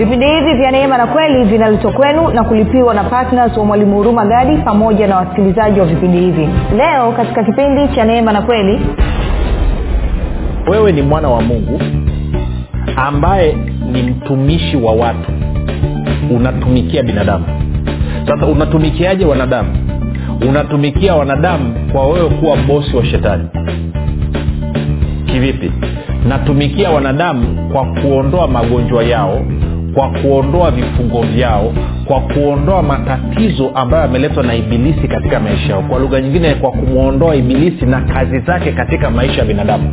vipindi hivi vya neema na kweli vinaletwa kwenu na kulipiwa na ptns wa mwalimu huruma gadi pamoja na wasikilizaji wa vipindi hivi. Leo katika kipindi cha neema na kweli wewe ni mwana wa mungu ambaye ni mtumishi wa watu. Unatumikia binadamu. Sasa unatumikiaje wanadamu? Unatumikia wanadamu kwa wewe kuwa bosi wa shetani. Kivipi? Natumikia wanadamu kwa kuondoa magonjwa yao kwa kuondoa vifungo vyao kwa kuondoa matatizo ambayo yameletwa na ibilisi katika maisha yao. Kwa lugha nyingine kwa kumwondoa ibilisi na kazi zake katika maisha ya binadamu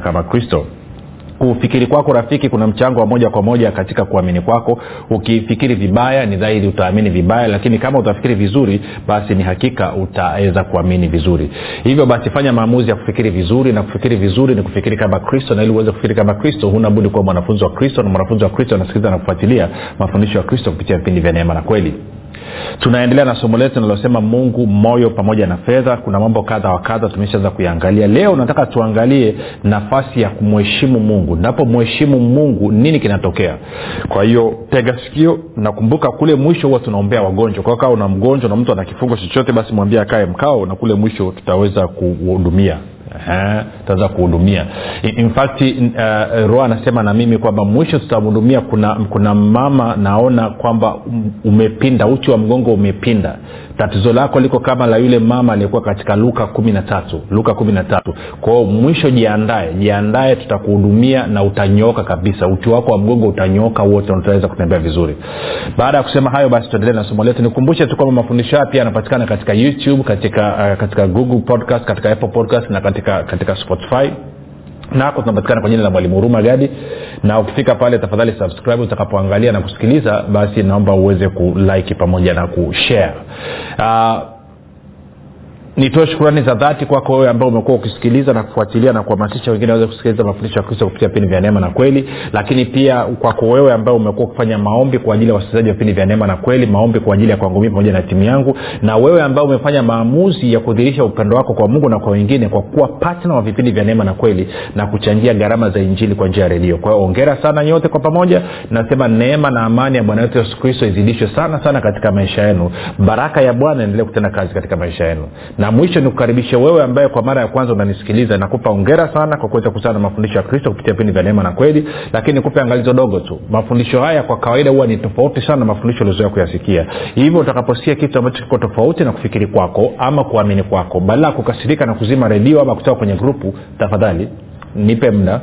kama kristo. Kufikiri kwako rafiki kuna mchango wa moja kwa moja katika kuamini kwako. Ukifikiri vibaya ni dhahiri utaamini vibaya lakini kama utafikiri vizuri basi ni hakika utaweza kuamini vizuri. Hivyo basi fanya maamuzi ya kufikiri vizuri na kufikiri vizuri ni kufikiri kama kristo na ili uweze kufikiri kama kristo huna budi kuwa mwanafunzi wa kristo na mwanafunzi wa kristo anasikiliza na kufuatilia mafundisho ya kristo kupitia vipindi vya neema na kweli tunaendelea na somo letu linalosema mungu moyo pamoja na fedha. Kuna mambo kadha wa kadha tumeshaanza kuiangalia leo nataka tuangalie nafasi ya kumheshimu mungu. Napomheshimu mungu nini kinatokea? Kwa hiyo tega sikio nakumbuka kule mwisho huwa tunaombea wagonjwa. Kwa kaa una mgonjwa na mtu ana kifungo chochote basi mwambie akae mkao na kule mwisho tutaweza kuhudumia tutaweza kuhudumia. In fact uh, roa anasema na mimi kwamba mwisho tutamhudumia. Kuna, kuna mama naona kwamba umepinda uchi wa mgongo umepinda tatizo lako liko kama la yule mama aliyekuwa katika luka kumi na tatu. Luka kumi na tatu. Kwao mwisho jiandae. Jiandae tutakuhudumia na utanyooka kabisa. Uti wako wa mgongo utanyooka wote utaweza kutembea vizuri. Baada ya kusema hayo basi tuendelee na somo letu. Nikumbushe tu kwamba mafundisho haya pia yanapatikana katika youtube katika uh, katika google podcast katika apple podcast na katika katika spotify nako tunapatikana kwa jina la mwalimu huruma gadi. Na ukifika pale tafadhali subscribe utakapoangalia na kusikiliza basi naomba uweze kulike pamoja na kushare uh, nitoe shukurani za dhati kwako wewe ambao umekuwa ukisikiliza na kufuatilia na kuhamasisha wengine waweze kusikiliza mafundisho ya kristo kupitia vipindi vya neema na kweli. Lakini pia kwako wewe ambao umekuwa ukifanya maombi kwa ajili ya wasikilizaji wa vipindi vya neema na kweli maombi kwa ajili ya kwangu mii pamoja na timu yangu. Na wewe ambao umefanya maamuzi ya kudhirisha upendo wako kwa mungu na kwa wengine kwa kuwa patna wa vipindi vya neema na kweli na kuchangia gharama za injili kwa njia ya redio. Kwa hiyo ongera sana nyote kwa pamoja. Nasema neema na amani ya bwana wetu yesu kristo izidishwe sana sana katika maisha yenu. Baraka ya bwana endelee kutenda kazi katika maisha yenu. Na mwisho nikukaribishe wewe ambaye kwa mara ya kwanza unanisikiliza. Nakupa ongera sana kwa kuweza kukutana na mafundisho ya kristo kupitia vipindi vya neema na kweli lakini nikupe angalizo dogo tu. Mafundisho haya kwa kawaida huwa ni tofauti sana na mafundisho uliozoea kuyasikia. Hivyo utakaposikia kitu ambacho kiko tofauti na kufikiri kwako ama kuamini kwako badala ya kukasirika na kuzima redio ama kutoka kwenye grupu tafadhali nipe muda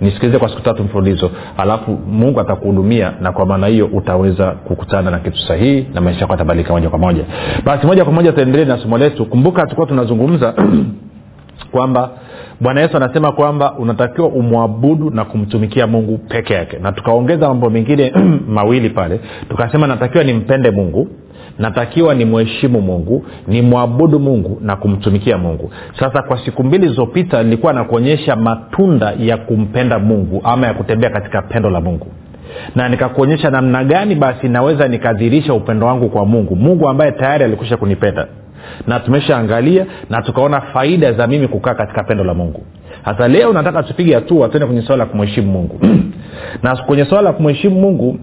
nisikilize kwa siku tatu mfululizo alafu mungu atakuhudumia na kwa maana hiyo utaweza kukutana na kitu sahihi na maisha yako atabadilika moja kwa moja. Basi moja kwa moja tuendelee na somo letu. Kumbuka tulikuwa tunazungumza kwamba bwana yesu anasema kwamba unatakiwa umwabudu na kumtumikia mungu peke yake. Na tukaongeza mambo mengine mawili pale. Tukasema natakiwa nimpende mungu natakiwa ni mheshimu mungu ni mwabudu mungu na kumtumikia mungu. Sasa kwa siku mbili zilizopita nilikuwa nakuonyesha matunda ya kumpenda mungu ama ya kutembea katika pendo la mungu. Na nikakuonyesha namna gani basi naweza nikadhirisha upendo wangu kwa mungu. Mungu ambaye tayari alikusha kunipenda. Na tumeshaangalia na tukaona faida za mimi kukaa katika pendo la mungu. Hasa leo nataka tupige hatua tuende kwenye swala la kumheshimu mungu. Na kwenye swala la kumheshimu mungu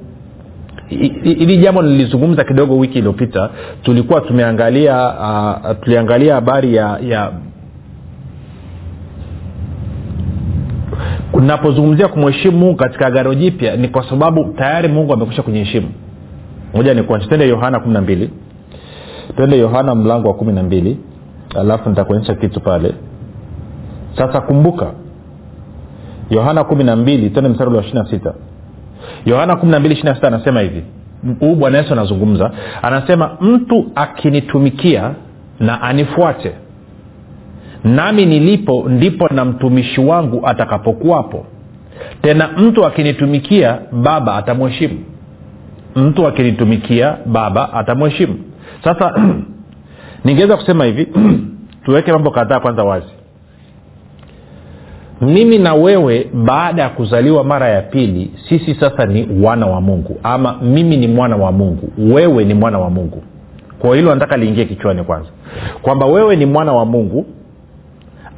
hili jambo nilizungumza kidogo wiki iliyopita. Tulikuwa tumeangalia uh, tuliangalia habari ya ya napozungumzia kumheshimu mungu katika agano jipya ni kwa sababu tayari mungu amekusha kunyeheshimu moja ni kuacha twende yohana kumi na mbili. Twende yohana mlango wa kumi na mbili alafu nitakuonyesha kitu pale. Sasa kumbuka yohana kumi na mbili twende mstari wa ishiri na sita yohana kumi na mbili ishiri na sita anasema hivi. Huu bwana yesu anazungumza. Anasema mtu akinitumikia na anifuate nami nilipo ndipo na mtumishi wangu atakapokuwapo. Tena mtu akinitumikia baba atamheshimu. Mtu akinitumikia baba atamheshimu. Sasa ningeweza kusema hivi. Tuweke mambo kadhaa kwanza wazi mimi na wewe baada ya kuzaliwa mara ya pili sisi sasa ni wana wa mungu. Ama mimi ni mwana wa mungu. Wewe ni mwana wa mungu. Kwa hilo nataka liingie kichwani kwanza. Kwamba wewe ni mwana wa mungu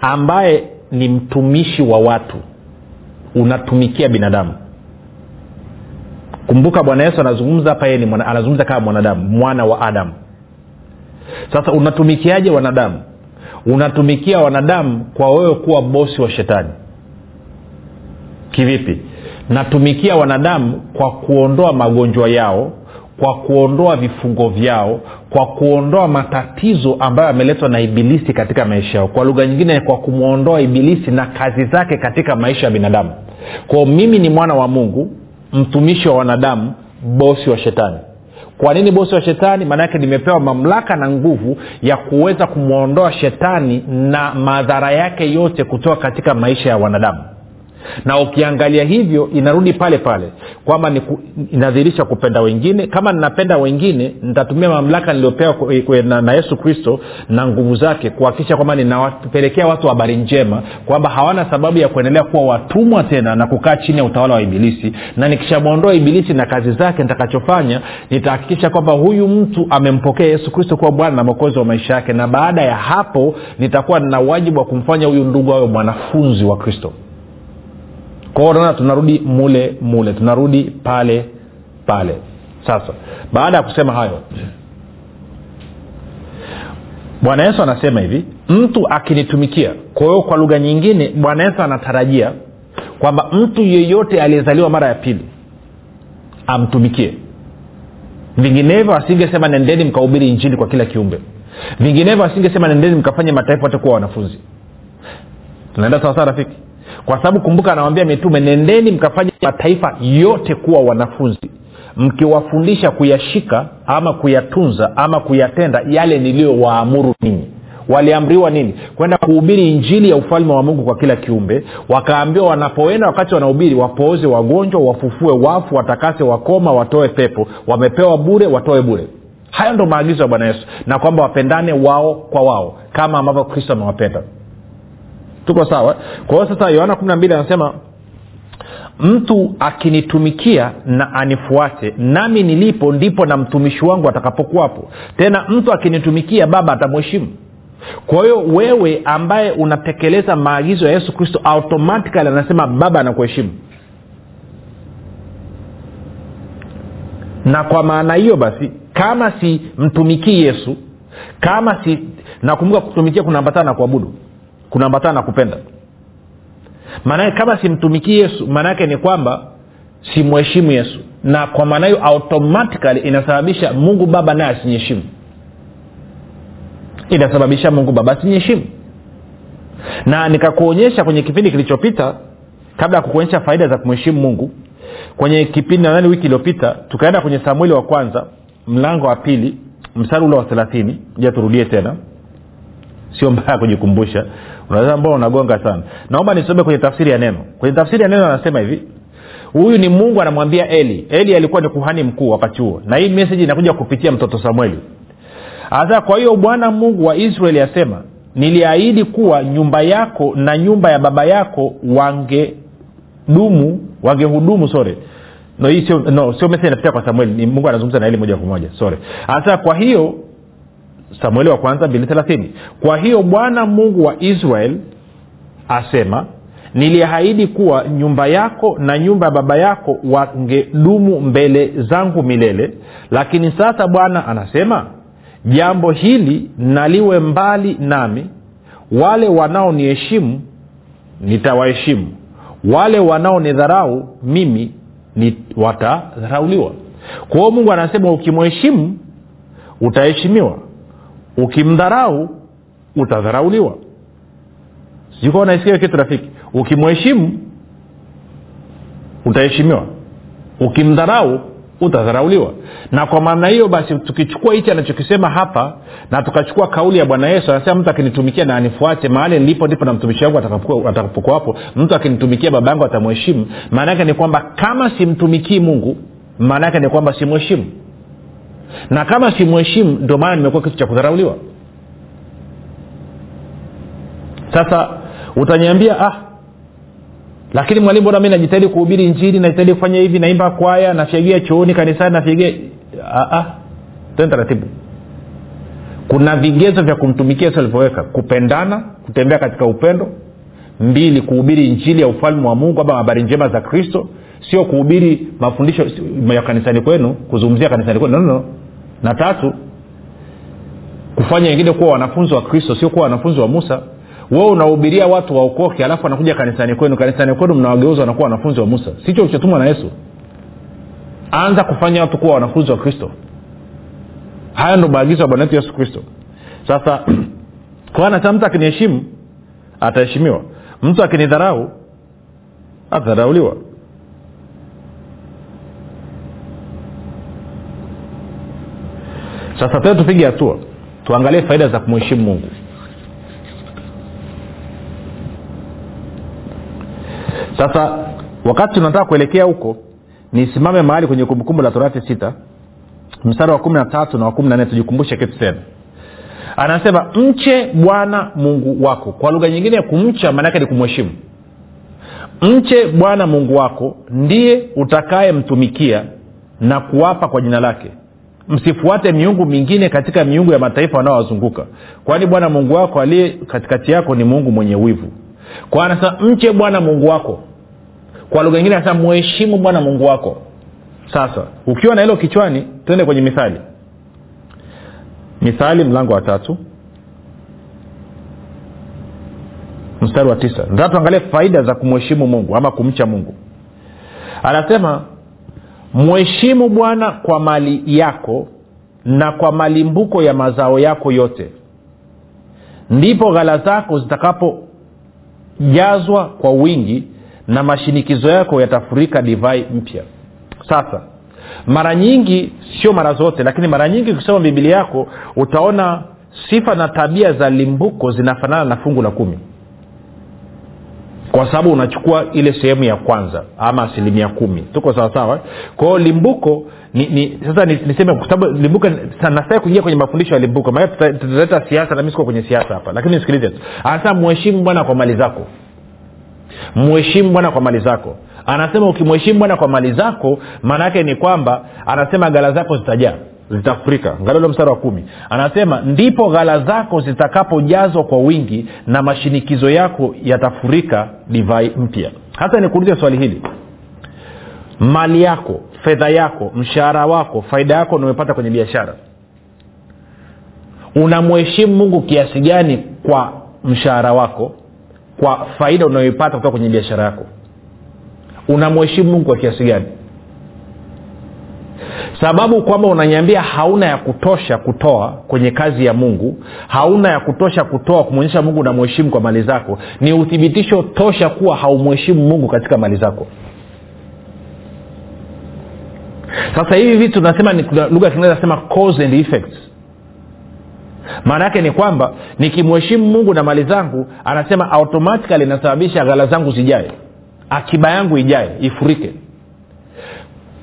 ambaye ni mtumishi wa watu. Unatumikia binadamu. Kumbuka bwana yesu anazungumza hapa anazungumza kama mwanadamu mwana wa adamu. Sasa unatumikiaje wanadamu unatumikia wanadamu kwa wewe kuwa bosi wa shetani. Kivipi? Natumikia wanadamu kwa kuondoa magonjwa yao kwa kuondoa vifungo vyao kwa kuondoa matatizo ambayo yameletwa na ibilisi katika maisha yao. Kwa lugha nyingine kwa kumwondoa ibilisi na kazi zake katika maisha ya binadamu. Kwao mimi ni mwana wa mungu mtumishi wa wanadamu bosi wa shetani kwa nini bosi wa shetani? Maanaake nimepewa mamlaka na nguvu ya kuweza kumwondoa shetani na madhara yake yote kutoka katika maisha ya wanadamu na ukiangalia hivyo inarudi pale pale kwamba inadhirisha kupenda wengine. Kama ninapenda wengine nitatumia mamlaka niliyopewa na, na yesu kristo na nguvu zake kuhakikisha kwamba ninawapelekea watu habari njema kwamba hawana sababu ya kuendelea kuwa watumwa tena na kukaa chini ya utawala wa ibilisi. Na nikishamwondoa ibilisi na kazi zake nitakachofanya nitahakikisha kwamba huyu mtu amempokea yesu kristo kuwa bwana na mwokozi wa maisha yake. Na baada ya hapo nitakuwa nina wajibu wa kumfanya huyu ndugu awe mwanafunzi wa kristo naona tunarudi mule mule tunarudi pale pale. Sasa baada ya kusema hayo bwana yesu anasema hivi mtu akinitumikia kwa hiyo kwa lugha nyingine bwana yesu anatarajia kwamba mtu yeyote aliyezaliwa mara ya pili amtumikie. Vinginevyo asingesema nendeni mkahubiri injili kwa kila kiumbe. Vinginevyo asingesema nendeni mkafanye mataifa wote kuwa wanafunzi. Tunaenda sawasawa rafiki kwa sababu kumbuka anawambia mitume nendeni mkafanya mataifa yote kuwa wanafunzi mkiwafundisha kuyashika ama kuyatunza ama kuyatenda yale niliyowaamuru ninyi. Waliamriwa nini? Kwenda kuhubiri injili ya ufalme wa mungu kwa kila kiumbe. Wakaambiwa wanapoenda wakati wanahubiri wapooze wagonjwa wafufue wafu watakase wakoma watoe pepo. Wamepewa bure watoe bure. Hayo ndo maagizo ya bwana yesu na kwamba wapendane wao kwa wao kama ambavyo kristo amewapenda tuko sawa? Kwa hiyo sasa yohana kumi na mbili anasema mtu akinitumikia na anifuate nami nilipo ndipo na mtumishi wangu atakapokuwapo. Tena mtu akinitumikia baba atamheshimu. Kwa hiyo wewe ambaye unatekeleza maagizo ya yesu kristo automatikali anasema baba anakuheshimu. Na kwa maana hiyo basi kama si mtumikii yesu kama si nakumbuka kutumikia kunaambatana na kuabudu kunaambatana na kupenda. Maanake kama simtumikii yesu maanaake ni kwamba simheshimu yesu. Na kwa maana hiyo automatikali inasababisha mungu baba naye asinyeshimu. Inasababisha mungu baba asinyeshimu. Na nikakuonyesha kwenye kipindi kilichopita kabla ya kukuonyesha faida za kumheshimu mungu kwenye kipindi nadhani wiki iliyopita tukaenda kwenye samueli wa kwanza mlango wa pili mstari ule wa thelathini. Ja turudie tena sio mbaya kujikumbusha. Unaweza mbona unagonga sana. Naomba nisome kwenye tafsiri ya neno. Kwenye tafsiri ya neno anasema hivi. Huyu ni mungu anamwambia eli. Eli alikuwa ni kuhani mkuu wakati huo na hii meseji inakuja kupitia mtoto samueli hasa kwa hiyo bwana mungu wa israeli asema niliahidi kuwa nyumba yako na nyumba ya baba yako wangedumu wangehudumu sore no hii sio no, sio meseji inapitia kwa samueli ni mungu anazungumza na eli moja kwa moja. Sore hasa kwa hiyo samueli wa kwanza mbili thelathini. Kwa hiyo bwana mungu wa israel asema niliahidi kuwa nyumba yako na nyumba ya baba yako wangedumu mbele zangu milele. Lakini sasa bwana anasema jambo hili naliwe mbali nami. Wale wanaoniheshimu nitawaheshimu. Wale wanaonidharau mimi watadharauliwa. Kwa hiyo mungu anasema ukimheshimu utaheshimiwa ukimdharau utadharauliwa. Sikuwa naisikia kitu rafiki. Ukimheshimu utaheshimiwa. Ukimdharau utadharauliwa. Na kwa maana hiyo basi tukichukua hichi anachokisema hapa na tukachukua kauli ya bwana yesu anasema mtu akinitumikia na anifuate mahali nilipo ndipo na mtumishi wangu atakapokuwapo mtu akinitumikia baba yangu atamheshimu. Maana yake ni kwamba kama simtumikii mungu maana yake ni kwamba simheshimu na kama simheshimu ndio maana nimekuwa kitu cha kudharauliwa. Sasa utaniambia ah lakini mwalimu mbona mi najitahidi kuhubiri injili najitahidi kufanya hivi naimba kwaya nafyagia chooni kanisani nafyagia tena taratibu. Kuna vigezo vya kumtumikia yesu alivyoweka. Kupendana kutembea katika upendo. Mbili kuhubiri injili ya ufalme wa mungu ama habari njema za kristo. Sio kuhubiri mafundisho ya kanisani kwenu kuzungumzia kanisani kwenu. No, no. Na tatu kufanya wengine kuwa wanafunzi wa kristo sio kuwa wanafunzi wa musa. Wewe unahubiria watu waokoke alafu anakuja kanisani kwenu. Kanisani kwenu mnawageuza wanakuwa wanafunzi wa musa. Sicho ulichotumwa na yesu. Anza kufanya watu kuwa wanafunzi wa kristo. Haya ndo maagizo ya bwana wetu yesu kristo. Sasa kwanata mtu akiniheshimu ataheshimiwa. Mtu akinidharau atadharauliwa sasa tee tupige hatua. Tuangalie faida za kumheshimu mungu. Sasa wakati tunataka kuelekea huko nisimame mahali kwenye kumbukumbu la torati sita mstari wa kumi na tatu na wa kumi na nne tujikumbushe kitu tena. Anasema mche bwana mungu wako. Kwa lugha nyingine kumcha maanaake ni kumheshimu. Mche bwana mungu wako ndiye utakayemtumikia na kuwapa kwa jina lake msifuate miungu mingine katika miungu ya mataifa wanaowazunguka. Kwani bwana mungu wako aliye katikati yako ni mungu mwenye wivu. Kwa anasema mche bwana mungu wako. Kwa lugha ingine anasema mheshimu bwana mungu wako. Sasa ukiwa na hilo kichwani twende kwenye mithali. Mithali mlango wa tatu. Mstari wa tisa. Tuangalie faida za kumheshimu mungu ama kumcha mungu. Anasema mheshimu bwana kwa mali yako na kwa malimbuko ya mazao yako yote. Ndipo ghala zako zitakapojazwa kwa wingi na mashinikizo yako yatafurika divai mpya. Sasa mara nyingi sio mara zote lakini mara nyingi ukisoma bibilia yako utaona sifa na tabia za limbuko zinafanana na fungu la kumi kwa sababu unachukua ile sehemu ya kwanza ama asilimia kumi. Tuko sawasawa kwao limbuko ni, ni sasa niseme kwa sababu limbuko nastai kuingia kwenye mafundisho ya limbuko maana tutaleta siasa na mi siko kwenye siasa hapa. Lakini nisikilize anasema mheshimu bwana kwa mali zako. Mheshimu bwana kwa mali zako. Anasema ukimheshimu bwana kwa mali zako maana yake ni kwamba anasema gala zako zitajaa zitafurika ngalilo mstari wa kumi. Anasema ndipo ghala zako zitakapojazwa kwa wingi na mashinikizo yako yatafurika divai mpya. Hasa nikuulize swali hili. Mali yako fedha yako mshahara wako faida yako unaoipata kwenye biashara. Unamheshimu mungu kiasi gani kwa mshahara wako kwa faida unayoipata kutoka kwenye biashara yako? Unamheshimu mungu kwa kiasi gani sababu kwamba unanyambia hauna ya kutosha kutoa kwenye kazi ya mungu hauna ya kutosha kutoa kumwonyesha mungu unamheshimu kwa mali zako ni uthibitisho tosha kuwa haumheshimu mungu katika mali zako. Sasa hivi vitu tunasema lugha ya kingereza cause and effects. Maana yake ni kwamba nikimheshimu mungu na mali zangu anasema automatikali inasababisha ghala zangu zijae akiba yangu ijae ifurike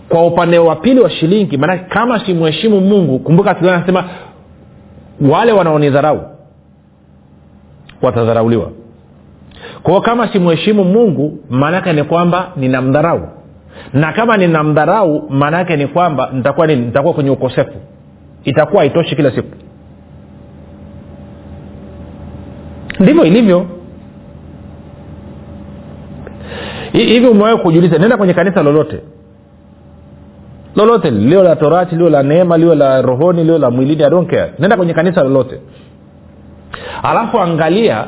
kwa upande wa pili wa shilingi maanake kama simheshimu mungu kumbuka anasema wale wanaonidharau watadharauliwa. Kwao kama simheshimu mungu maanaake ni kwamba ninamdharau. Na kama ninamdharau maanaake ni kwamba nitakuwa nini? Nitakuwa kwenye ukosefu. Itakuwa haitoshi kila siku. Ndivyo ilivyo. Hivi umewahi kujiuliza nenda kwenye kanisa lolote lolote lio la torati lio la neema lio la rohoni lio la mwilini care. Nenda kwenye kanisa lolote. Alafu angalia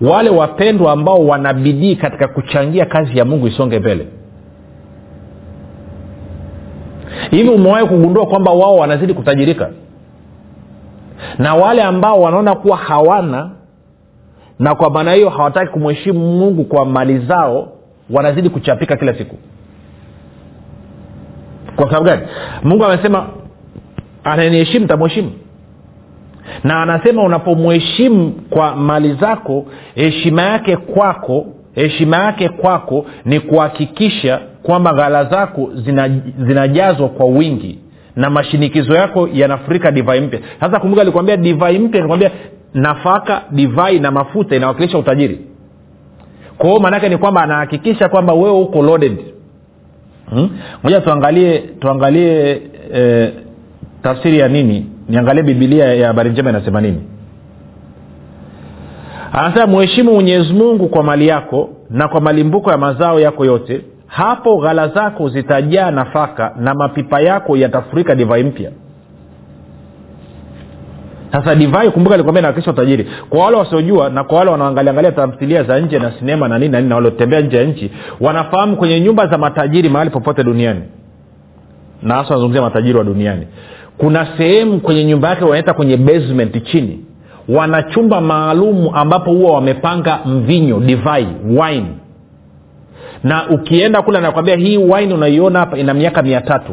wale wapendwa ambao wanabidii katika kuchangia kazi ya mungu isonge mbele. Hivi umewahi kugundua kwamba wao wanazidi kutajirika? Na wale ambao wanaona kuwa hawana na kwa maana hiyo hawataki kumheshimu mungu kwa mali zao wanazidi kuchapika kila siku kwa sababu gani? Mungu amesema ananiheshimu tamheshimu na anasema unapomheshimu kwa mali zako heshima yake kwako heshima yake kwako ni kuhakikisha kwamba ghala zako zinajazwa zina kwa wingi na mashinikizo yako yanafurika divai mpya. Sasa kumbuka alikwambia divai mpya nikwambia nafaka divai na mafuta inawakilisha utajiri. Kwa hiyo maanaake ni kwamba anahakikisha kwamba wewe uko loaded moja hmm? tuangalie tuangalie e, tafsiri ya nini? Niangalie bibilia ya habari njema inasema nini? Anasema mheshimu mwenyezi mungu kwa mali yako na kwa malimbuko ya mazao yako yote. Hapo ghala zako zitajaa nafaka na mapipa yako yatafurika divai mpya sasa divai kumbuka alikwambia nawakisha utajiri kwa wale wasiojua na kwa wale wanaangaliangalia tamthilia za nje na sinema na nini na nini na waliotembea nje ya nchi wanafahamu kwenye nyumba za matajiri mahali popote duniani. Na hasa wanazungumzia matajiri wa duniani. Kuna sehemu kwenye nyumba yake wanaita kwenye basement chini. Wana chumba maalum ambapo huwa wamepanga mvinyo divai wine. Na ukienda kule anakwambia hii wine unaiona hapa ina miaka mia tatu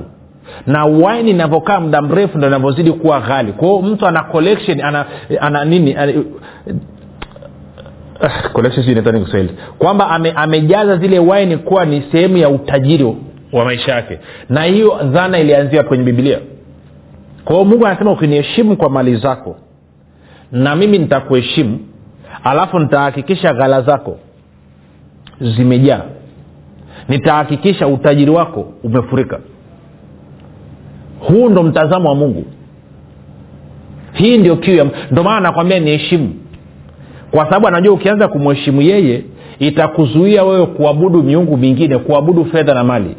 na wine inavyokaa muda mrefu ndo inavyozidi kuwa ghali. Kwao mtu ana collection ana, ana nini ana, kiswahili. Kwamba ame, amejaza zile wine kuwa ni sehemu ya utajiri wa maisha yake. Na hiyo dhana ilianzia kwenye bibilia kwa mungu anasema ukiniheshimu kwa mali zako na mimi nitakuheshimu alafu nitahakikisha ghala zako zimejaa. Nitahakikisha utajiri wako umefurika huu ndo mtazamo wa mungu. Hii ndio kiu ndo maana nakwambia niheshimu. Kwa sababu anajua ukianza kumheshimu yeye itakuzuia wewe kuabudu miungu mingine kuabudu fedha na mali.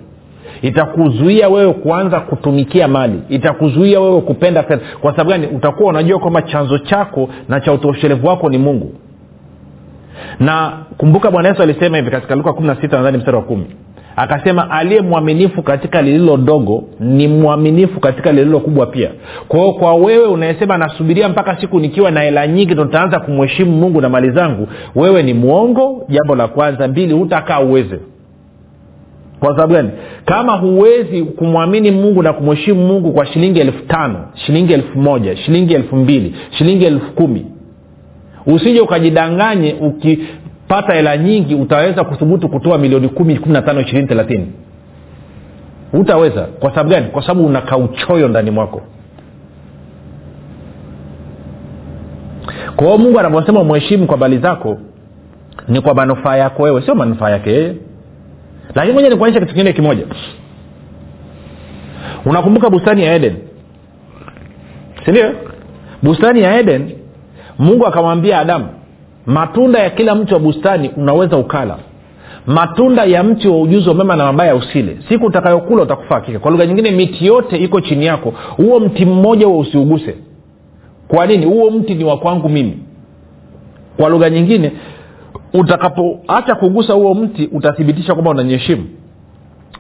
Itakuzuia wewe kuanza kutumikia mali. Itakuzuia wewe kupenda fedha. Kwa sababu gani? Utakuwa unajua kwamba chanzo chako na cha utoshelevu wako ni mungu. Na kumbuka bwana yesu alisema hivi katika luka kumi na sita nadhani mstari wa kumi akasema aliye mwaminifu katika lililo dogo ni mwaminifu katika lililo kubwa pia. Kwao kwa wewe unayesema nasubiria mpaka siku nikiwa na hela nyingi ndo nitaanza kumheshimu mungu na mali zangu wewe ni mwongo jambo la kwanza. Mbili hutakaa uweze. Kwa sababu gani? Kama huwezi kumwamini mungu na kumheshimu mungu kwa shilingi elfu tano shilingi elfu moja shilingi elfu mbili shilingi elfu kumi usije ukajidanganye ukipata hela nyingi utaweza kuthubutu kutoa milioni kumi kumi na tano ishirini thelathini. Utaweza kwa sababu gani? Kwa sababu una kauchoyo ndani mwako. Kwa hiyo mungu anavyosema mwheshimu kwa bali zako ni kwa manufaa yako wewe sio manufaa yake yeye. Lakini moja nikuonyesha kitu kingine kimoja. Unakumbuka bustani ya eden? Sindio bustani ya eden mungu akamwambia adamu matunda ya kila mti wa bustani unaweza ukala. Matunda ya mti wa ujuzi wa mema na mabaya usile. Siku utakayokula utakufa hakika. Kwa lugha nyingine miti yote iko chini yako. Huo mti mmoja huo usiuguse. Kwa nini? Huo mti ni wa kwangu mimi. Kwa lugha nyingine utakapoacha kugusa huo mti utathibitisha kwamba unanyeshimu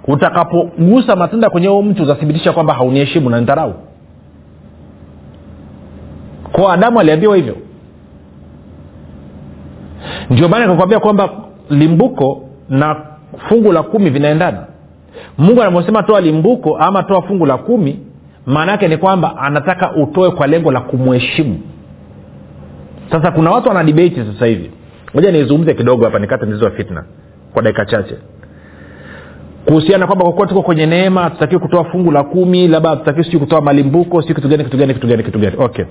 utakapogusa matunda kwenye huo mti utathibitisha kwamba hauniheshimu na nitarau kwa adamu aliambiwa hivyo ndio maana nikakwambia kwamba limbuko na fungu la kumi vinaendana. Mungu anavyosema toa limbuko ama toa fungu la kumi maana yake ni kwamba anataka utoe kwa lengo la kumheshimu. Sasa kuna watu wana debate sasa hivi. Moja nizungumze kidogo hapa nikate mzizi wa fitna kwa dakika chache. Kuhusiana kwamba kwa tuko kwenye neema hatutakiwi kutoa fungu la kumi labda hatutakiwi sijui kutoa malimbuko si kitu gani kitu gani kitu gani kitu gani. Okay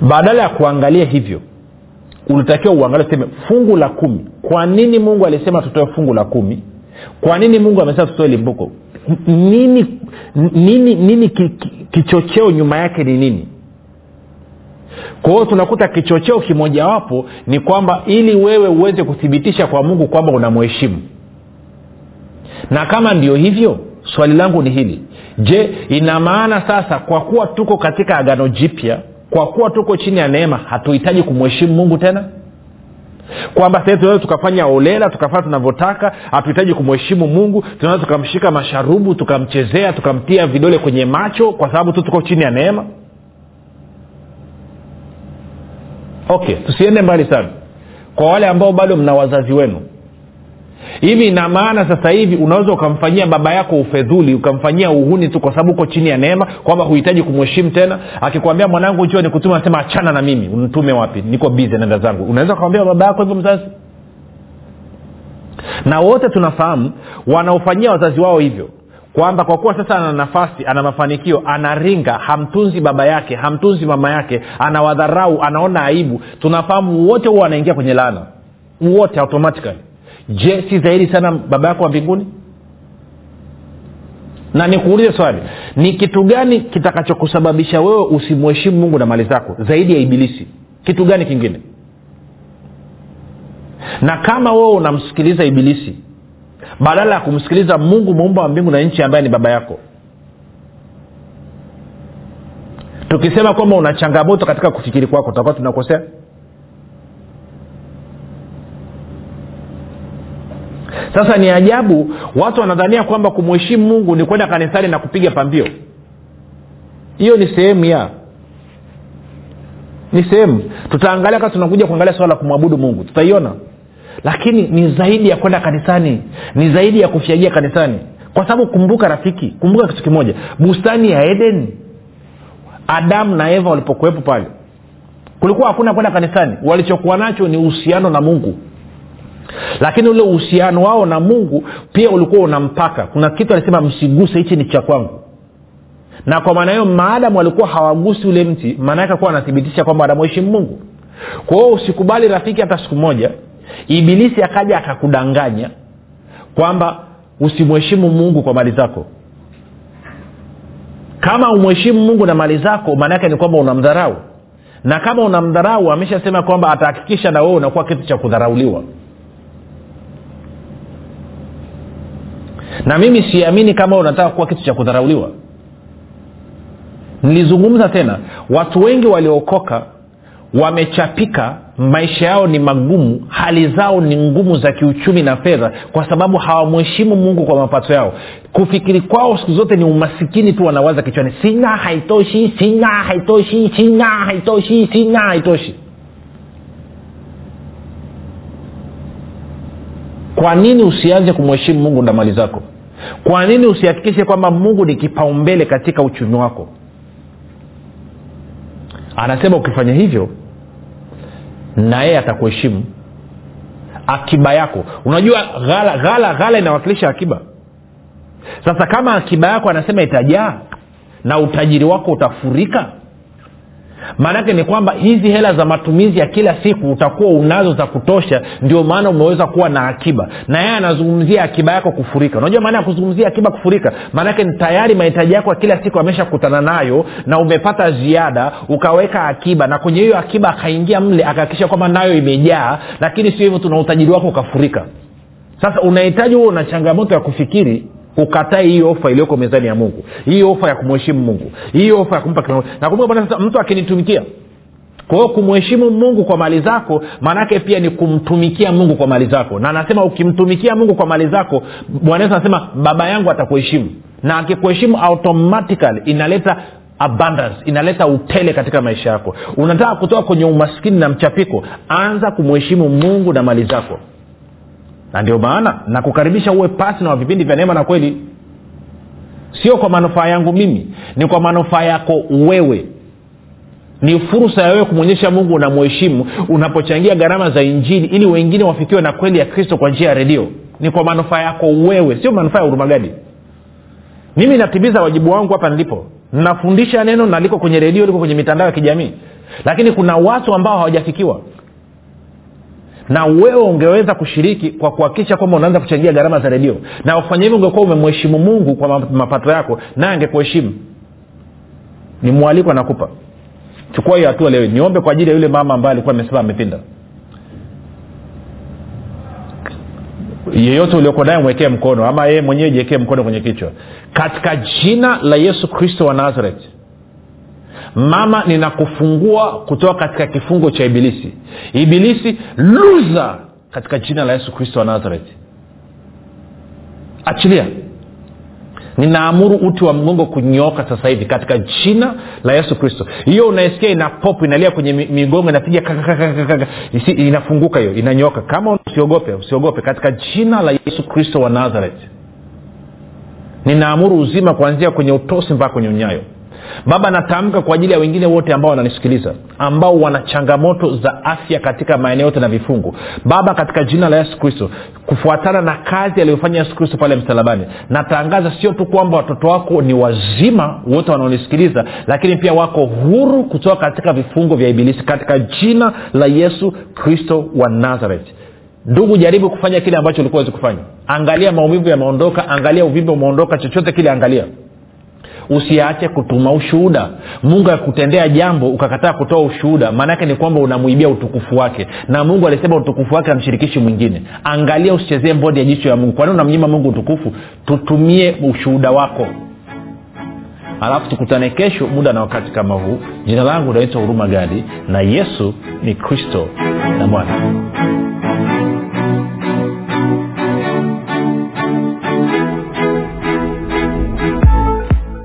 badala ya kuangalia hivyo unatakiwa uangalie useme fungu la kumi. Kwa nini mungu alisema tutoe fungu la kumi? Kwa nini mungu amesema tutoe limbuko? Nini nini nini ki, ki, kichocheo nyuma yake ni nini? Kwa hiyo tunakuta kichocheo kimojawapo ni kwamba ili wewe uweze kuthibitisha kwa mungu kwamba unamheshimu. Na kama ndio hivyo swali langu ni hili. Je ina maana sasa kwa kuwa tuko katika agano jipya kwa kuwa tuko chini ya neema hatuhitaji kumheshimu mungu tena. Kwamba sahii tunaweza tukafanya olela tukafanya tunavyotaka hatuhitaji kumheshimu mungu. Tunaweza tukamshika masharubu tukamchezea tukamtia vidole kwenye macho kwa sababu tu tuko chini ya neema. Okay tusiende mbali sana. Kwa wale ambao bado mna wazazi wenu hivi ina maana sasa hivi unaweza ukamfanyia baba yako ufedhuli ukamfanyia uhuni tu kwa sababu uko chini ya neema kwamba huhitaji kumheshimu tena? Akikwambia mwanangu njio nikutuma anasema achana na mimi unitume wapi? Niko bize nenda zangu. Unaweza ukamwambia baba yako hivyo mzazi? Na wote tunafahamu wanaofanyia wazazi wao hivyo kwamba kwa kuwa sasa ana nafasi ana mafanikio anaringa hamtunzi baba yake hamtunzi mama yake anawadharau anaona aibu tunafahamu wote huwa wanaingia kwenye laana. Wote automatically je si zaidi sana baba yako wa mbinguni? Na nikuulize swali ni kitu gani kitakachokusababisha wewe usimheshimu mungu na mali zako zaidi ya ibilisi? Kitu gani kingine? Na kama wewe unamsikiliza ibilisi badala ya kumsikiliza mungu muumba wa mbingu na nchi ambaye ni baba yako tukisema kwamba una changamoto katika kufikiri kwako tutakuwa tunakosea sasa ni ajabu watu wanadhania kwamba kumheshimu mungu ni kwenda kanisani na kupiga pambio. Hiyo ni sehemu ya ni sehemu. Tutaangalia kama tunakuja kuangalia swala la kumwabudu mungu. Tutaiona. Lakini ni zaidi ya kwenda kanisani. Ni zaidi ya kufyagia kanisani. Kwa sababu kumbuka rafiki kumbuka kitu kimoja. Bustani ya eden adamu na eva walipokuwepo pale kulikuwa hakuna kwenda kanisani. Walichokuwa nacho ni uhusiano na mungu lakini ule uhusiano wao na mungu pia ulikuwa una mpaka. Kuna kitu alisema msiguse hichi ni cha kwangu. Na kwa maana hiyo maadamu walikuwa hawagusi ule mti maana yake anathibitisha kwamba wanamheshimu mungu. Kwa hiyo usikubali rafiki hata siku moja. Ibilisi akaja akakudanganya kwamba usimheshimu mungu kwa mali zako. Kama umheshimu mungu na mali zako maanaake ni kwamba unamdharau. Na kama unamdharau ameshasema kwamba atahakikisha na wewe unakuwa kitu cha kudharauliwa na mimi siamini kama unataka kuwa kitu cha kudharauliwa. Nilizungumza tena watu wengi waliookoka wamechapika maisha yao ni magumu hali zao ni ngumu za kiuchumi na fedha kwa sababu hawamheshimu mungu kwa mapato yao. Kufikiri kwao siku zote ni umasikini tu wanawaza kichwani sina haitoshi sina haitoshi sina haitoshi sina haitoshi kwa nini usianze kumheshimu mungu na mali zako? Kwa nini usihakikishe kwamba mungu ni kipaumbele katika uchumi wako? Anasema ukifanya hivyo na yeye atakuheshimu akiba yako. Unajua ghala ghala ghala inawakilisha akiba. Sasa kama akiba yako anasema itajaa na utajiri wako utafurika maanake ni kwamba hizi hela za matumizi ya kila siku utakuwa unazo za kutosha ndio maana umeweza kuwa na akiba. Na yeye anazungumzia akiba yako kufurika. Unajua maana ya kuzungumzia akiba kufurika? Maanake ni tayari mahitaji yako ya kila siku ameshakutana nayo na umepata ziada ukaweka akiba na kwenye hiyo akiba akaingia mle akahakikisha kwamba nayo imejaa lakini sio hivyo tuna utajiri wako ukafurika. Sasa unahitaji huo una changamoto ya kufikiri ukatae hii ofa iliyoko mezani ya mungu hii ofa ya kumheshimu mungu hii ofa ya kumpa nakumbuka sasa mtu akinitumikia. Kwa hiyo kumheshimu mungu kwa mali zako maanaake pia ni kumtumikia mungu kwa mali zako. Na anasema ukimtumikia mungu kwa mali zako bwana anasema baba yangu atakuheshimu. Na akikuheshimu automatically inaleta abundance inaleta utele katika maisha yako. Unataka kutoka kwenye umaskini na mchapiko anza kumheshimu mungu na mali zako na ndio maana nakukaribisha uwe pasna wa vipindi vya neema na kweli. Sio kwa manufaa yangu mimi ni kwa manufaa yako wewe. Ni fursa ya wewe kumwonyesha mungu unamheshimu unapochangia gharama za injili ili wengine wafikiwe na kweli ya kristo kwa njia ya redio. Ni kwa manufaa yako wewe sio manufaa ya hurumagadi mimi natimiza wajibu wangu hapa nilipo. Nafundisha neno na liko kwenye redio liko kwenye mitandao ya kijamii. Lakini kuna watu ambao hawajafikiwa na wewe ungeweza kushiriki kwa kuhakikisha kwamba unaanza kuchangia gharama za redio. Na ufanya hivyo ungekuwa umemheshimu mungu kwa mapato yako naye angekuheshimu. Ni mwaliko anakupa chukua hiyo hatua leo. Niombe kwa ajili ya yule mama ambaye alikuwa amesema amepinda. Yeyote ulioko naye mwekee mkono ama yeye mwenyewe jiekee mkono kwenye kichwa. Katika jina la yesu kristo wa nazareth mama ninakufungua kutoka katika kifungo cha ibilisi. Ibilisi luza katika jina la yesu kristo wa nazareti achilia. Ninaamuru uti wa mgongo kunyooka sasa hivi katika jina la yesu kristo. Hiyo unaesikia ina pop inalia kwenye migongo inapiga. Inafunguka hiyo inanyooka. Kama usiogope usiogope katika jina la yesu kristo wa nazareti ninaamuru uzima kuanzia kwenye utosi mpaka kwenye unyayo baba natamka kwa ajili ya wengine wote ambao wananisikiliza ambao wana changamoto za afya katika maeneo yote na vifungu. Baba katika jina la yesu kristo kufuatana na kazi aliyofanya yesu kristo pale msalabani natangaza sio tu kwamba watoto wako ni wazima wote wanaonisikiliza lakini pia wako huru kutoka katika vifungo vya ibilisi katika jina la yesu kristo wa nazareth. Ndugu jaribu kufanya kile ambacho ulikuwa wezi kufanya. Angalia maumivu yameondoka angalia uvimbe umeondoka chochote kile angalia usiache kutuma ushuhuda. Mungu akutendea jambo ukakataa kutoa ushuhuda maanaake ni kwamba unamwibia utukufu wake. Na mungu alisema utukufu wake amshirikishi mwingine. Angalia usichezee mbodi ya jicho ya mungu. Kwanini unamnyima mungu utukufu? Tutumie ushuhuda wako. Alafu tukutane kesho muda na wakati kama huu. Jina langu unaitwa huruma gadi na yesu ni kristo na bwana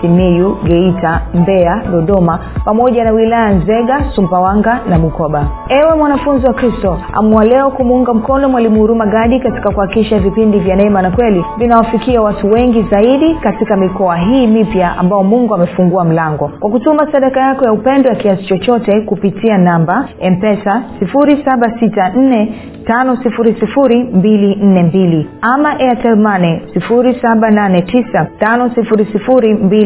simiyu geita mbeya dodoma pamoja na wilaya nzega sumbawanga na bukoba. Ewe mwanafunzi wa kristo amua kumuunga mkono mwalimu huruma gadi katika kuhakikisha vipindi vya neema na kweli vinawafikia watu wengi zaidi katika mikoa hii mipya ambao mungu amefungua mlango. Kwa kutuma sadaka yako ya upendo ya kiasi chochote kupitia namba mpesa 764 5242 ama airtelmane 789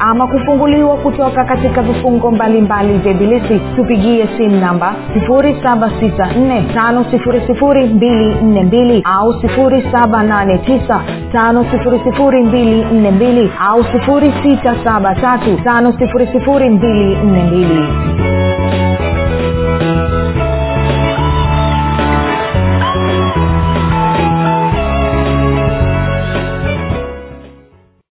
ama kufunguliwa kutoka katika vifungo mbalimbali vya ibilisi tupigie simu namba 7645242 au 7895242 au 6735242